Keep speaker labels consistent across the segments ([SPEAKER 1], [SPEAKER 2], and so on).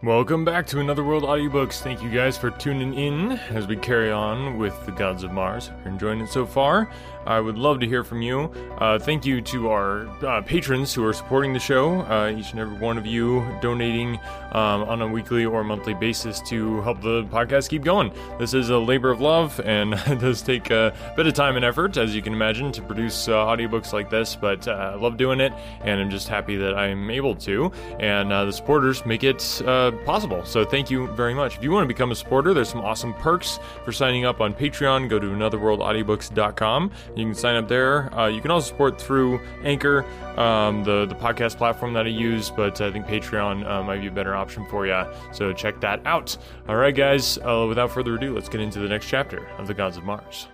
[SPEAKER 1] Welcome back to Another World Audiobooks. Thank you guys for tuning in as we carry on with the Gods of Mars. If you're enjoying it so far, I would love to hear from you. Uh, thank you to our uh, patrons who are supporting the show, uh, each and every one of you donating um, on a weekly or monthly basis to help the podcast keep going. This is a labor of love and it does take a bit of time and effort, as you can imagine, to produce uh, audiobooks like this, but uh, I love doing it and I'm just happy that I'm able to. And uh, the supporters make it possible. So thank you very much. If you want to become a supporter, there's some awesome perks for signing up on Patreon. Go to anotherworldaudiobooks.com. You can sign up there. Uh, you can also support through Anchor, um, the the podcast platform that I use, but I think Patreon uh, might be a better option for you. So check that out. All right, guys. Uh, without further ado, let's get into the next chapter of the Gods of Mars.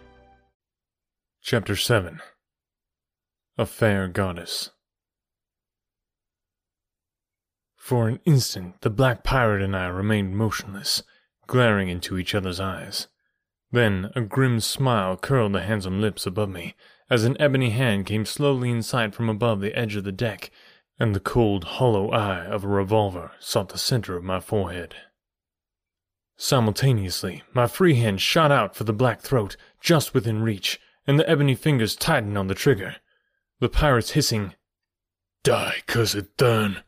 [SPEAKER 1] Chapter Seven. A fair goddess. For an instant, the black pirate and I remained motionless, glaring into each other's eyes. Then a grim smile curled the handsome lips above me, as an ebony hand came slowly in sight from above the edge of the deck, and the cold, hollow eye of a revolver sought the center of my forehead. Simultaneously, my free hand shot out for the black throat, just within reach, and the ebony fingers tightened on the trigger. The pirate's hissing, Die, cursed Thern,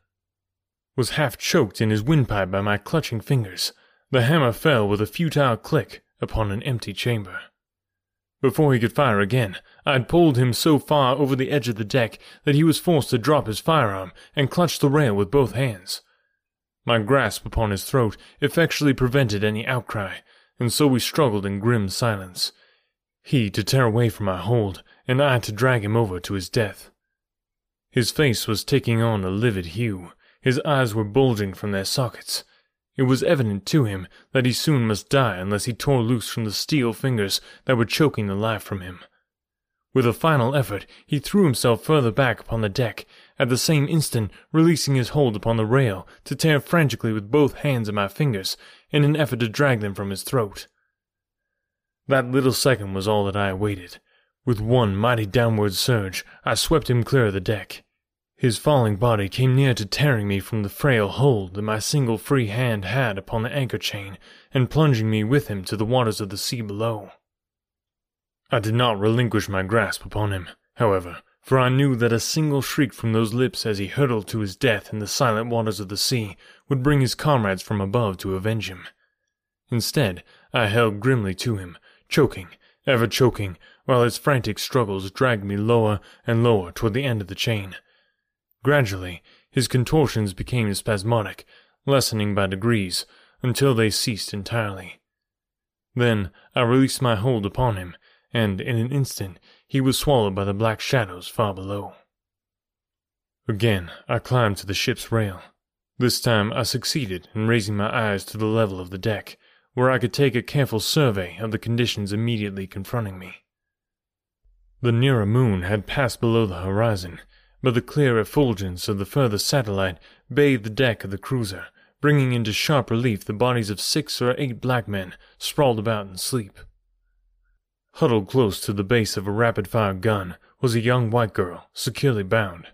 [SPEAKER 1] was half choked in his windpipe by my clutching fingers. The hammer fell with a futile click upon an empty chamber. Before he could fire again, I had pulled him so far over the edge of the deck that he was forced to drop his firearm and clutch the rail with both hands. My grasp upon his throat effectually prevented any outcry, and so we struggled in grim silence. He to tear away from my hold, and I to drag him over to his death. His face was taking on a livid hue, his eyes were bulging from their sockets. It was evident to him that he soon must die unless he tore loose from the steel fingers that were choking the life from him. With a final effort, he threw himself further back upon the deck, at the same instant releasing his hold upon the rail to tear frantically with both hands at my fingers in an effort to drag them from his throat. That little second was all that I awaited. With one mighty downward surge, I swept him clear of the deck. His falling body came near to tearing me from the frail hold that my single free hand had upon the anchor chain and plunging me with him to the waters of the sea below. I did not relinquish my grasp upon him, however, for I knew that a single shriek from those lips as he hurtled to his death in the silent waters of the sea would bring his comrades from above to avenge him. Instead, I held grimly to him, choking, ever choking, while his frantic struggles dragged me lower and lower toward the end of the chain. Gradually, his contortions became spasmodic, lessening by degrees, until they ceased entirely. Then I released my hold upon him, and in an instant he was swallowed by the black shadows far below. Again I climbed to the ship's rail. This time I succeeded in raising my eyes to the level of the deck, where I could take a careful survey of the conditions immediately confronting me. The nearer moon had passed below the horizon, but the clear effulgence of the further satellite bathed the deck of the cruiser, bringing into sharp relief the bodies of six or eight black men sprawled about in sleep. Huddled close to the base of a rapid-fire gun was a young white girl, securely bound.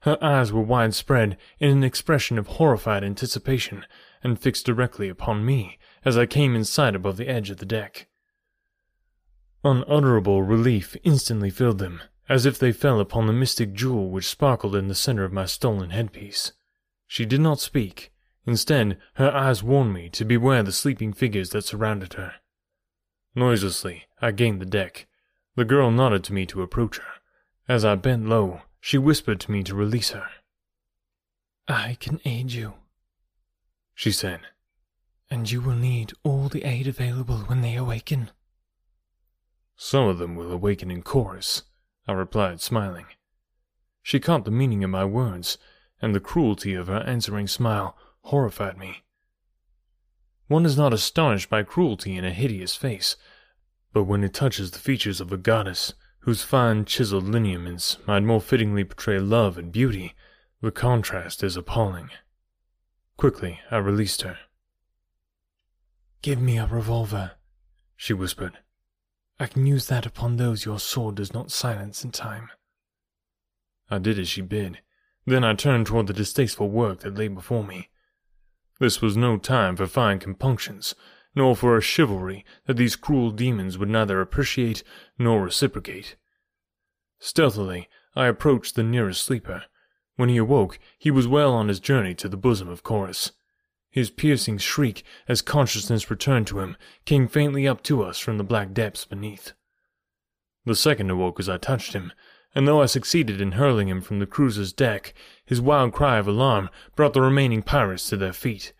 [SPEAKER 1] Her eyes were widespread in an expression of horrified anticipation and fixed directly upon me as I came in sight above the edge of the deck. Unutterable relief instantly filled them, as if they fell upon the mystic jewel which sparkled in the center of my stolen headpiece. She did not speak. Instead, her eyes warned me to beware the sleeping figures that surrounded her. Noiselessly, I gained the deck. The girl nodded to me to approach her. As I bent low, she whispered to me to release her.
[SPEAKER 2] I can aid you, she said, and you will need all the aid available when they awaken.
[SPEAKER 1] Some of them will awaken in Korus, I replied, smiling. She caught the meaning of my words, and the cruelty of her answering smile horrified me. One is not astonished by cruelty in a hideous face, but when it touches the features of a goddess whose fine chiseled lineaments might more fittingly portray love and beauty, the contrast is appalling. Quickly, I released her.
[SPEAKER 2] Give me a revolver, she whispered. I can use that upon those your sword does not silence in time.
[SPEAKER 1] I did as she bid. Then I turned toward the distasteful work that lay before me. This was no time for fine compunctions, nor for a chivalry that these cruel demons would neither appreciate nor reciprocate. Stealthily, I approached the nearest sleeper. When he awoke, he was well on his journey to the bosom of Korus. His piercing shriek, as consciousness returned to him, came faintly up to us from the black depths beneath. The second awoke as I touched him, and though I succeeded in hurling him from the cruiser's deck, his wild cry of alarm brought the remaining pirates to their feet.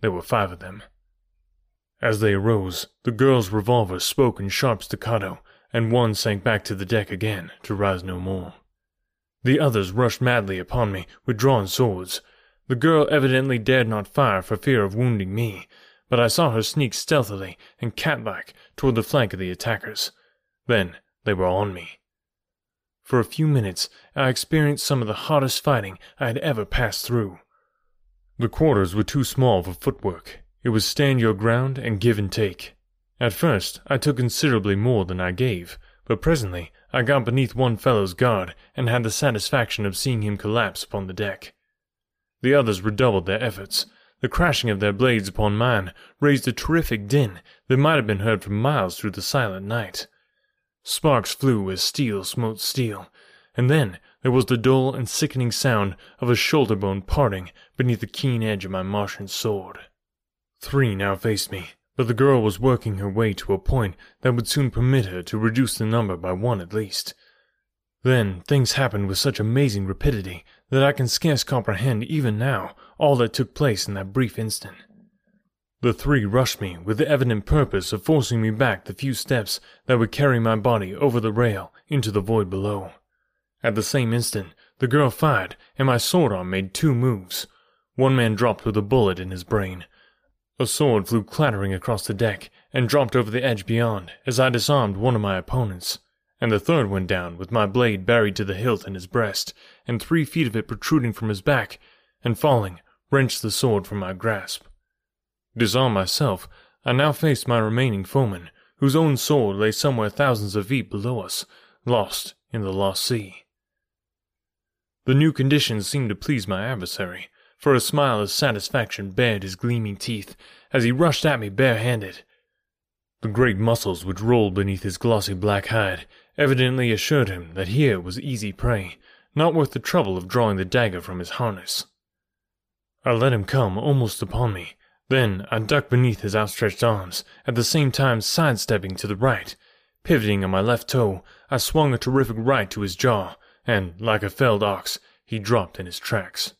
[SPEAKER 1] There were five of them. As they arose, the girl's revolver spoke in sharp staccato, and one sank back to the deck again to rise no more. The others rushed madly upon me with drawn swords. The girl evidently dared not fire for fear of wounding me, but I saw her sneak stealthily and cat-like toward the flank of the attackers. Then they were on me. For a few minutes, I experienced some of the hottest fighting I had ever passed through. The quarters were too small for footwork. It was stand your ground and give and take. At first, I took considerably more than I gave, but presently I got beneath one fellow's guard and had the satisfaction of seeing him collapse upon the deck. The others redoubled their efforts. The crashing of their blades upon mine raised a terrific din that might have been heard for miles through the silent night. Sparks flew as steel smote steel, and then there was the dull and sickening sound of a shoulder bone parting beneath the keen edge of my Martian sword. Three now faced me, but the girl was working her way to a point that would soon permit her to reduce the number by one at least. Then things happened with such amazing rapidity that I can scarce comprehend even now all that took place in that brief instant. The three rushed me with the evident purpose of forcing me back the few steps that would carry my body over the rail into the void below. At the same instant, the girl fired, and my sword arm made two moves. One man dropped with a bullet in his brain. A sword flew clattering across the deck and dropped over the edge beyond as I disarmed one of my opponents, and the third went down with my blade buried to the hilt in his breast, and three feet of it protruding from his back, and falling, wrenched the sword from my grasp. Disarmed myself, I now faced my remaining foeman, whose own sword lay somewhere thousands of feet below us, lost in the lost sea. The new conditions seemed to please my adversary, for a smile of satisfaction bared his gleaming teeth as he rushed at me barehanded. The great muscles which rolled beneath his glossy black hide evidently assured him that here was easy prey, not worth the trouble of drawing the dagger from his harness. I let him come almost upon me, then I ducked beneath his outstretched arms, at the same time sidestepping to the right. Pivoting on my left toe, I swung a terrific right to his jaw, and, like a felled ox, he dropped in his tracks.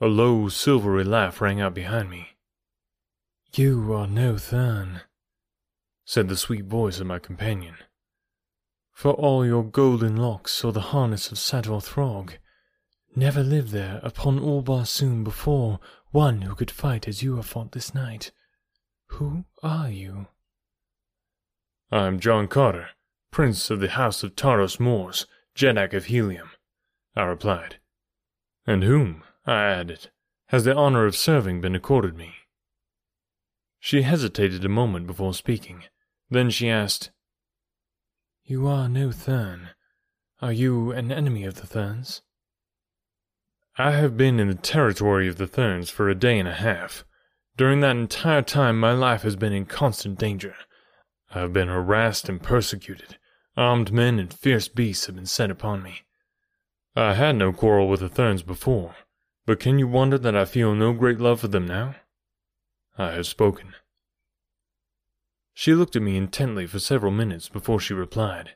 [SPEAKER 1] A low, silvery laugh rang out behind me.
[SPEAKER 2] You are no Thern,
[SPEAKER 1] said the sweet voice of my companion.
[SPEAKER 2] For all your golden locks or the harness of Sator Throg, never lived there upon all Barsoom before one who could fight as you have fought this night. Who are you?
[SPEAKER 1] I am John Carter, Prince of the House of Tardos Mors, Jeddak of Helium, I replied. And whom, I added, has the honor of serving been accorded me? She hesitated a moment before speaking. Then she asked,
[SPEAKER 2] You are no Thern. Are you an enemy of the Therns?
[SPEAKER 1] I have been in the territory of the Therns for a day and a half. During that entire time, my life has been in constant danger. I have been harassed and persecuted. Armed men and fierce beasts have been set upon me. I had no quarrel with the Therns before, but can you wonder that I feel no great love for them now? I have spoken. She looked at me intently for several minutes before she replied.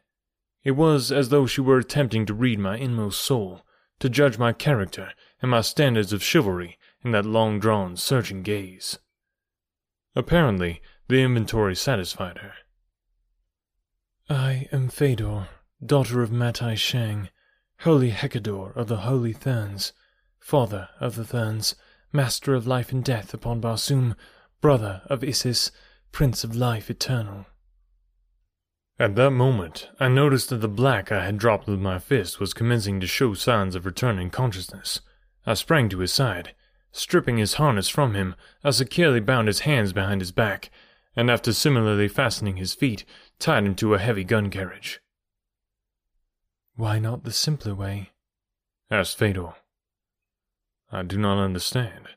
[SPEAKER 1] It was as though she were attempting to read my inmost soul, to judge my character and my standards of chivalry in that long drawn, searching gaze. Apparently, the inventory satisfied her.
[SPEAKER 2] I am Phaidor, daughter of Matai Shang, holy Hekkador of the Holy Therns, father of the Therns, master of life and death upon Barsoom, brother of Issus, prince of life eternal.
[SPEAKER 1] At that moment, I noticed that the black I had dropped with my fist was commencing to show signs of returning consciousness. I sprang to his side. Stripping his harness from him, I securely bound his hands behind his back, and after similarly fastening his feet, tied him to a heavy gun carriage.
[SPEAKER 2] Why not the simpler way?
[SPEAKER 1] asked Phaidor. I do not understand.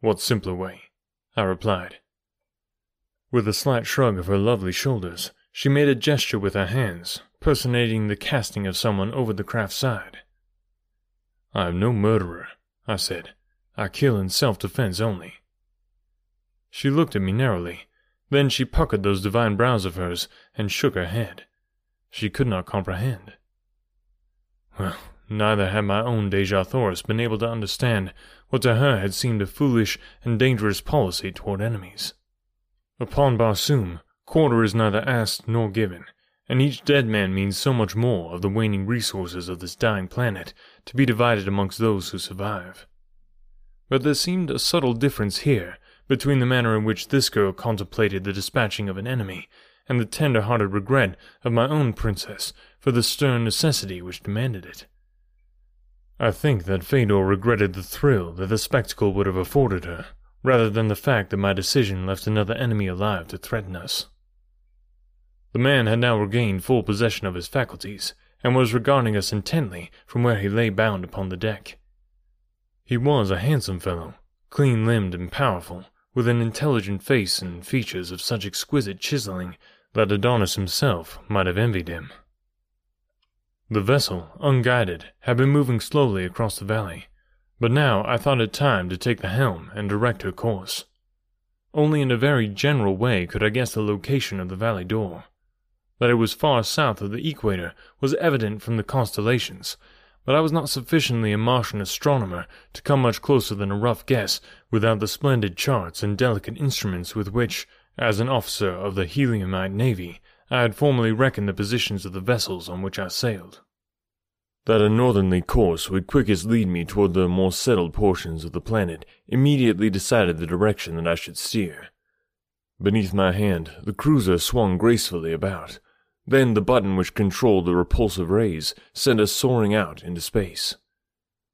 [SPEAKER 1] What simpler way? I replied. With a slight shrug of her lovely shoulders, she made a gesture with her hands, personating the casting of someone over the craft's side. I am no murderer, I said. I kill in self defense only. She looked at me narrowly. Then she puckered those divine brows of hers and shook her head. She could not comprehend. Well, neither had my own Dejah Thoris been able to understand what to her had seemed a foolish and dangerous policy toward enemies. Upon Barsoom, quarter is neither asked nor given, and each dead man means so much more of the waning resources of this dying planet to be divided amongst those who survive. But there seemed a subtle difference here between the manner in which this girl contemplated the dispatching of an enemy and the tender-hearted regret of my own princess for the stern necessity which demanded it. I think that Phaidor regretted the thrill that the spectacle would have afforded her, rather than the fact that my decision left another enemy alive to threaten us. The man had now regained full possession of his faculties, and was regarding us intently from where he lay bound upon the deck. He was a handsome fellow, clean-limbed and powerful, with an intelligent face and features of such exquisite chiseling that Adonis himself might have envied him. The vessel, unguided, had been moving slowly across the valley, but now I thought it time to take the helm and direct her course. Only in a very general way could I guess the location of the valley Dor. That it was far south of the equator was evident from the constellations, but I was not sufficiently a Martian astronomer to come much closer than a rough guess without the splendid charts and delicate instruments with which, as an officer of the Heliumite Navy, I had formerly reckoned the positions of the vessels on which I sailed. That a northerly course would quickest lead me toward the more settled portions of the planet immediately decided the direction that I should steer. Beneath my hand, the cruiser swung gracefully about, then the button which controlled the repulsive rays sent us soaring out into space.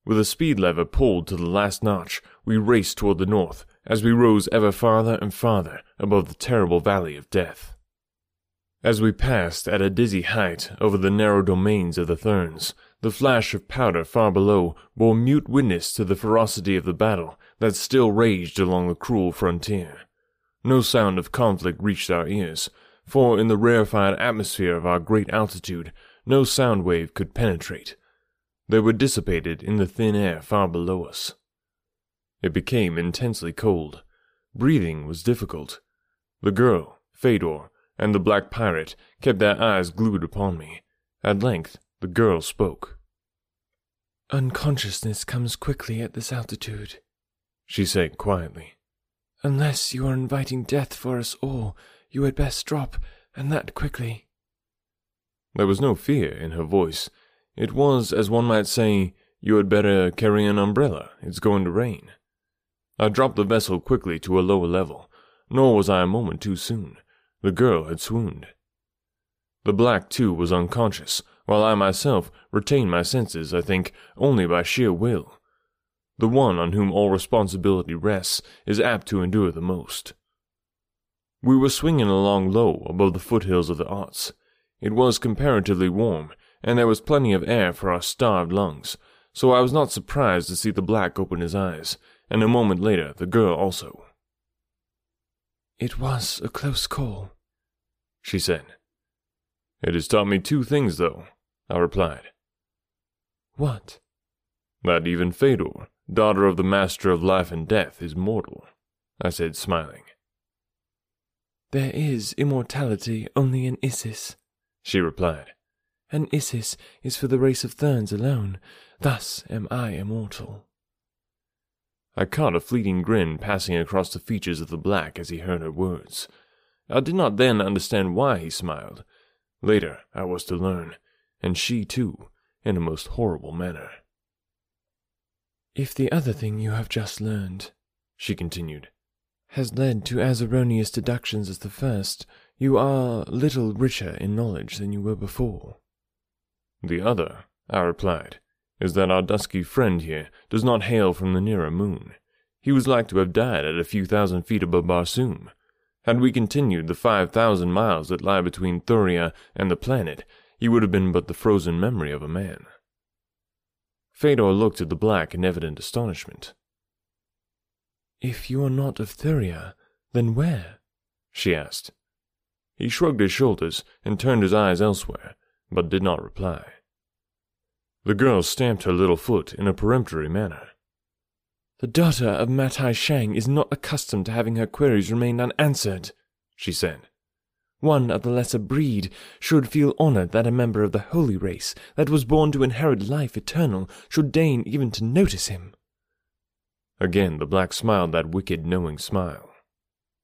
[SPEAKER 1] With a speed lever pulled to the last notch, we raced toward the north as we rose ever farther and farther above the terrible valley of death. As we passed at a dizzy height over the narrow domains of the Therns, the flash of powder far below bore mute witness to the ferocity of the battle that still raged along the cruel frontier. No sound of conflict reached our ears, for in the rarefied atmosphere of our great altitude, no sound wave could penetrate. They were dissipated in the thin air far below us. It became intensely cold. Breathing was difficult. The girl, Phaidor, and the black pirate kept their eyes glued upon me. At length, the girl spoke.
[SPEAKER 2] Unconsciousness comes quickly at this altitude,
[SPEAKER 1] she said quietly.
[SPEAKER 2] Unless you are inviting death for us all, you had best drop, and that quickly.
[SPEAKER 1] There was no fear in her voice. It was, as one might say, you had better carry an umbrella, it's going to rain. I dropped the vessel quickly to a lower level, nor was I a moment too soon. The girl had swooned. The black, too, was unconscious, while I myself retain my senses, I think, only by sheer will. The one on whom all responsibility rests is apt to endure the most. We were swinging along low above the foothills of the Otz. It was comparatively warm, and there was plenty of air for our starved lungs, so I was not surprised to see the black open his eyes, and a moment later the girl also.
[SPEAKER 2] It was a close call,
[SPEAKER 1] she said. It has taught me two things, though, I replied.
[SPEAKER 2] What?
[SPEAKER 1] That even Phaidor, daughter of the Master of Life and Death, is mortal, I said, smiling.
[SPEAKER 2] There is immortality only in Issus, she replied, and Issus is for the race of Therns alone. Thus am I immortal.
[SPEAKER 1] I caught a fleeting grin passing across the features of the black as he heard her words. I did not then understand why he smiled. Later I was to learn, and she too, in a most horrible manner.
[SPEAKER 2] If the other thing you have just learned, she continued, has led to as erroneous deductions as the first, you are little richer in knowledge than you were before.
[SPEAKER 1] The other, I replied, is that our dusky friend here does not hail from the nearer moon. He was like to have died at a few thousand feet above Barsoom. Had we continued the five thousand miles that lie between Thuria and the planet, he would have been but the frozen memory of a man. Phaidor looked at the black in evident astonishment.
[SPEAKER 2] If you are not of Thuria, then where? she asked.
[SPEAKER 1] He shrugged his shoulders and turned his eyes elsewhere, but did not reply. The girl stamped her little foot in a peremptory manner.
[SPEAKER 2] The daughter of Matai Shang is not accustomed to having her queries remain unanswered, she said. One of the lesser breed should feel honored that a member of the holy race that was born to inherit life eternal should deign even to notice him.
[SPEAKER 1] Again the black smiled that wicked knowing smile.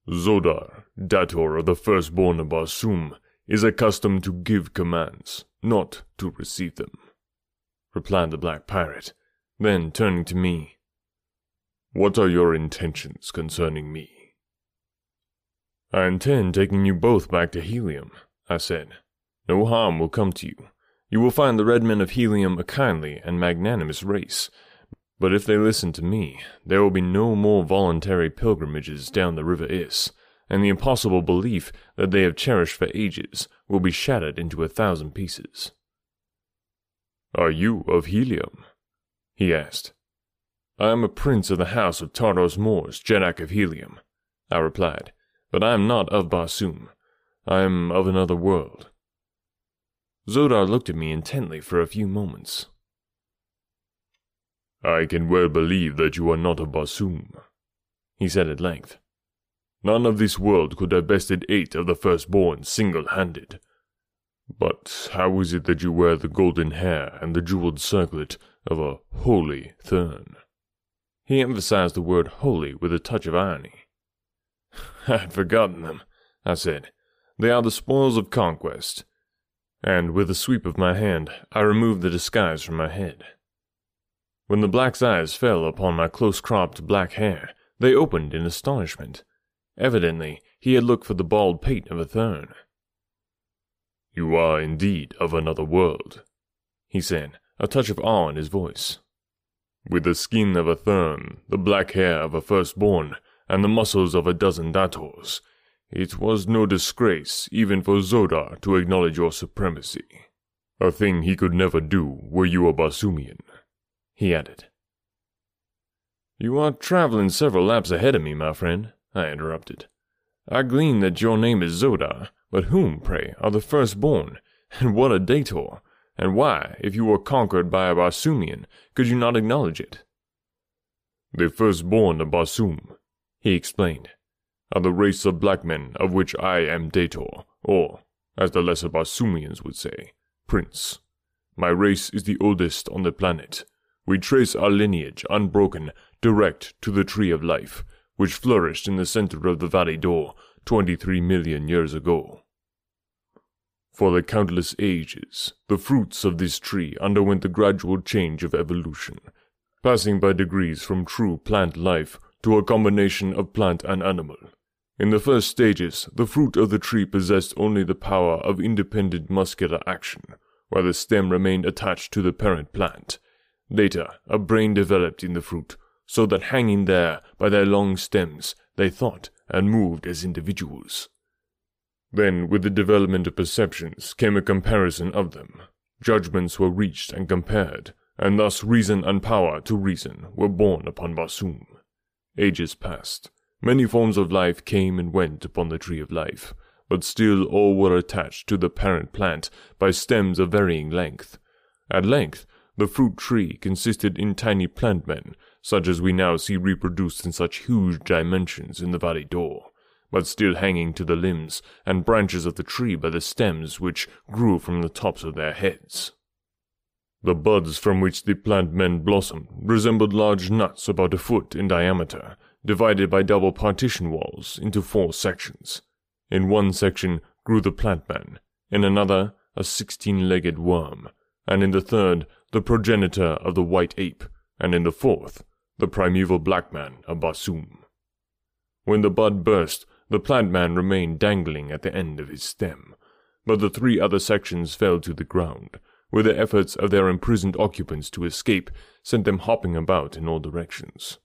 [SPEAKER 1] Xodar, dator of the firstborn of Barsoom, is accustomed to give commands, not to receive them, replied the black pirate. Then, turning to me, What are your intentions concerning me? I intend taking you both back to Helium, I said. No harm will come to you. You will find the red men of Helium a kindly and magnanimous race. But if they listen to me, there will be no more voluntary pilgrimages down the River Iss, and the impossible belief that they have cherished for ages will be shattered into a thousand pieces. Are you of Helium? he asked. I am a prince of the house of Tardos Mors, Jeddak of Helium, I replied. But I am not of Barsoom. I am of another world. Xodar looked at me intently for a few moments. I can well believe that you are not of Barsoom, he said at length. None of this world could have bested eight of the firstborn single-handed. But how is it that you wear the golden hair and the jeweled circlet of a holy Thern? He emphasized the word holy with a touch of irony. I had forgotten them, I said. They are the spoils of conquest. And with a sweep of my hand, I removed the disguise from my head. When the black's eyes fell upon my close cropped black hair, they opened in astonishment. Evidently, he had looked for the bald pate of a Thern. You are indeed of another world, he said, a touch of awe in his voice. With the skin of a Thern, the black hair of a firstborn, and the muscles of a dozen dators. It was no disgrace even for Xodar to acknowledge your supremacy. A thing he could never do were you a Barsoomian, he added. You are traveling several laps ahead of me, my friend, I interrupted. I glean that your name is Xodar, but whom, pray, are the firstborn, and what a dator, and why, if you were conquered by a Barsoomian, could you not acknowledge it? The firstborn of Barsoom, he explained, are the race of black men of which I am Dator, or, as the lesser Barsoomians would say, Prince. My race is the oldest on the planet. We trace our lineage unbroken direct to the Tree of Life, which flourished in the center of the Valley Dor 23 million years ago. For the countless ages, the fruits of this tree underwent the gradual change of evolution, passing by degrees from true plant life to a combination of plant and animal. In the first stages, the fruit of the tree possessed only the power of independent muscular action, while the stem remained attached to the parent plant. Later, a brain developed in the fruit, so that hanging there by their long stems, they thought and moved as individuals. Then, with the development of perceptions, came a comparison of them. Judgments were reached and compared, and thus reason and power to reason were born upon Barsoom. Ages passed. Many forms of life came and went upon the tree of life, but still all were attached to the parent plant by stems of varying length. At length, the fruit tree consisted in tiny plant men, such as we now see reproduced in such huge dimensions in the Valley Dor, but still hanging to the limbs and branches of the tree by the stems which grew from the tops of their heads. The buds from which the plant men blossomed resembled large nuts about a foot in diameter, divided by double partition walls into four sections. In one section grew the plant man, in another a sixteen-legged worm, and in the third the progenitor of the white ape, and in the fourth the primeval black man of Barsoom. When the bud burst, the plant man remained dangling at the end of his stem, but the three other sections fell to the ground, where the efforts of their imprisoned occupants to escape sent them hopping about in all directions.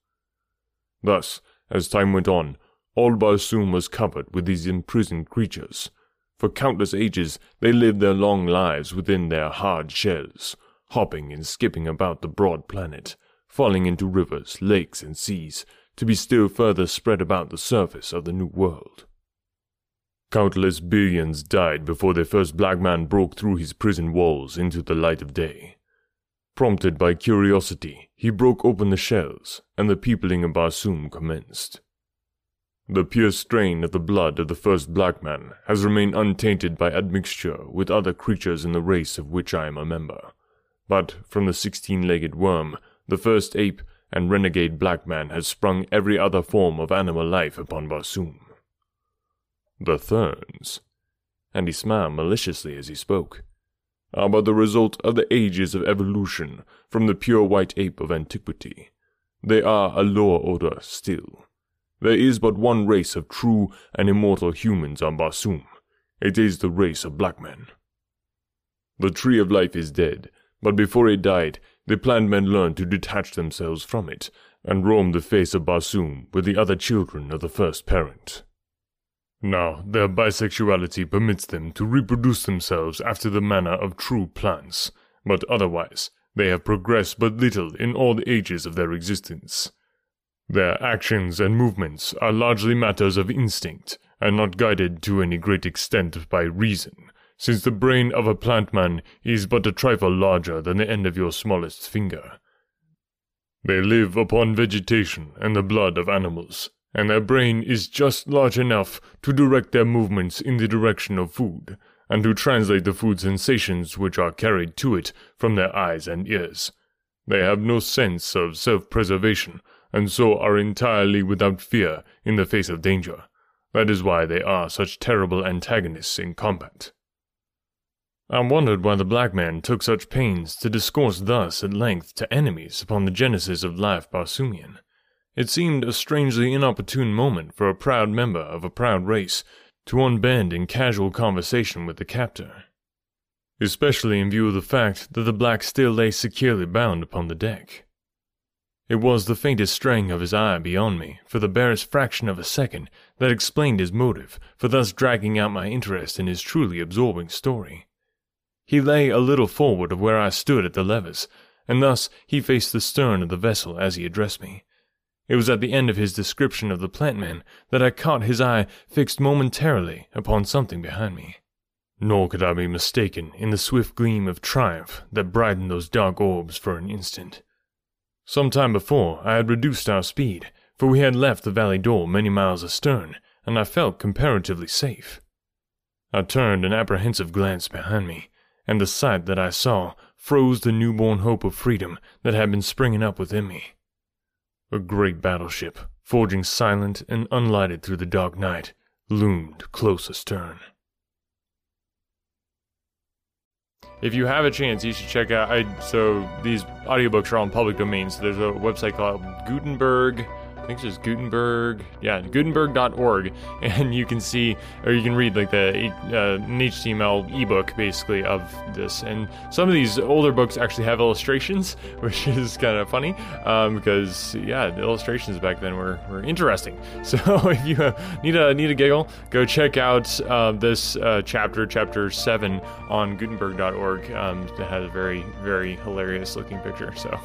[SPEAKER 1] Thus, as time went on, all Barsoom was covered with these imprisoned creatures. For countless ages they lived their long lives within their hard shells, hopping and skipping about the broad planet, falling into rivers, lakes, and seas,
[SPEAKER 3] to be still further spread about the surface of the New World. Countless billions died before the first black man broke through his prison walls into the light of day. Prompted by curiosity, he broke open the shells, and the peopling of Barsoom commenced. The pure strain of the blood of the first black man has remained untainted by admixture with other creatures in the race of which I am a member. But from the sixteen legged worm, the first ape, and renegade black man has sprung every other form of animal life upon Barsoom. The Therns, and he smiled maliciously as he spoke, are but the result of the ages of evolution from the pure white ape of antiquity. They are a lower order still there is but one race of true and immortal humans on Barsoom. It is the race of black men. The tree of life is dead, but before it died, the plant men learned to detach themselves from it and roam the face of Barsoom with the other children of the first parent. Now, their bisexuality permits them to reproduce themselves after the manner of true plants, but otherwise, they have progressed but little in all the ages of their existence. Their actions and movements are largely matters of instinct, and not guided to any great extent by reason, since the brain of a plant man is but a trifle larger than the end of your smallest finger. They live upon vegetation and the blood of animals, and their brain is just large enough to direct their movements in the direction of food, and to translate the food sensations which are carried to it from their eyes and ears. They have no sense of self preservation, and so are entirely without fear in the face of danger. That is why they are such terrible antagonists in combat. I wondered why the black man took such pains to discourse thus at length to enemies upon the genesis of life Barsoomian. It seemed a strangely inopportune moment for a proud member of a proud race to unbend in casual conversation with the captor, especially in view of the fact that the black still lay securely bound upon the deck. It was the faintest straying of his eye beyond me, for the barest fraction of a second, that explained his motive for thus dragging out my interest in his truly absorbing story. He lay a little forward of where I stood at the levers, and thus he faced the stern of the vessel as he addressed me. It was at the end of his description of the plantman that I caught his eye fixed momentarily upon something behind me. Nor could I be mistaken in the swift gleam of triumph that brightened those dark orbs for an instant. Some time before, I had reduced our speed, for we had left the valley Dor many miles astern, and I felt comparatively safe. I turned an apprehensive glance behind me, and the sight that I saw froze the newborn hope of freedom that had been springing up within me. A great battleship, forging silent and unlighted through the dark night, loomed close astern. if you have a chance, you should check out. I, so these audiobooks are all public domain. So there's a website called Gutenberg I think it's just Gutenberg, yeah, Gutenberg.org, and you can see or you can read like the uh, HTML ebook basically of this. And some of these older books actually have illustrations, which is kind of funny um, because yeah, the illustrations back then were, were interesting. So if you uh, need a need a giggle, go check out uh, this uh, chapter, chapter seven, on Gutenberg.org. Um, it has a very very hilarious looking picture. So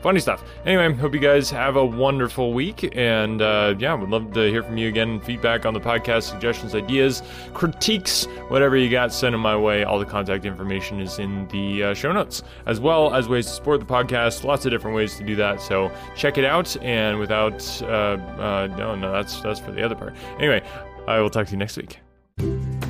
[SPEAKER 3] funny stuff. Anyway, hope you guys have a wonderful week week. And uh, yeah, would love to hear from you again. Feedback on the podcast, suggestions, ideas, critiques, whatever you got, send them my way. All the contact information is in the uh, show notes, as well as ways to support the podcast. Lots of different ways to do that. So check it out. And without, uh, uh no, no, that's that's for the other part. Anyway, I will talk to you next week.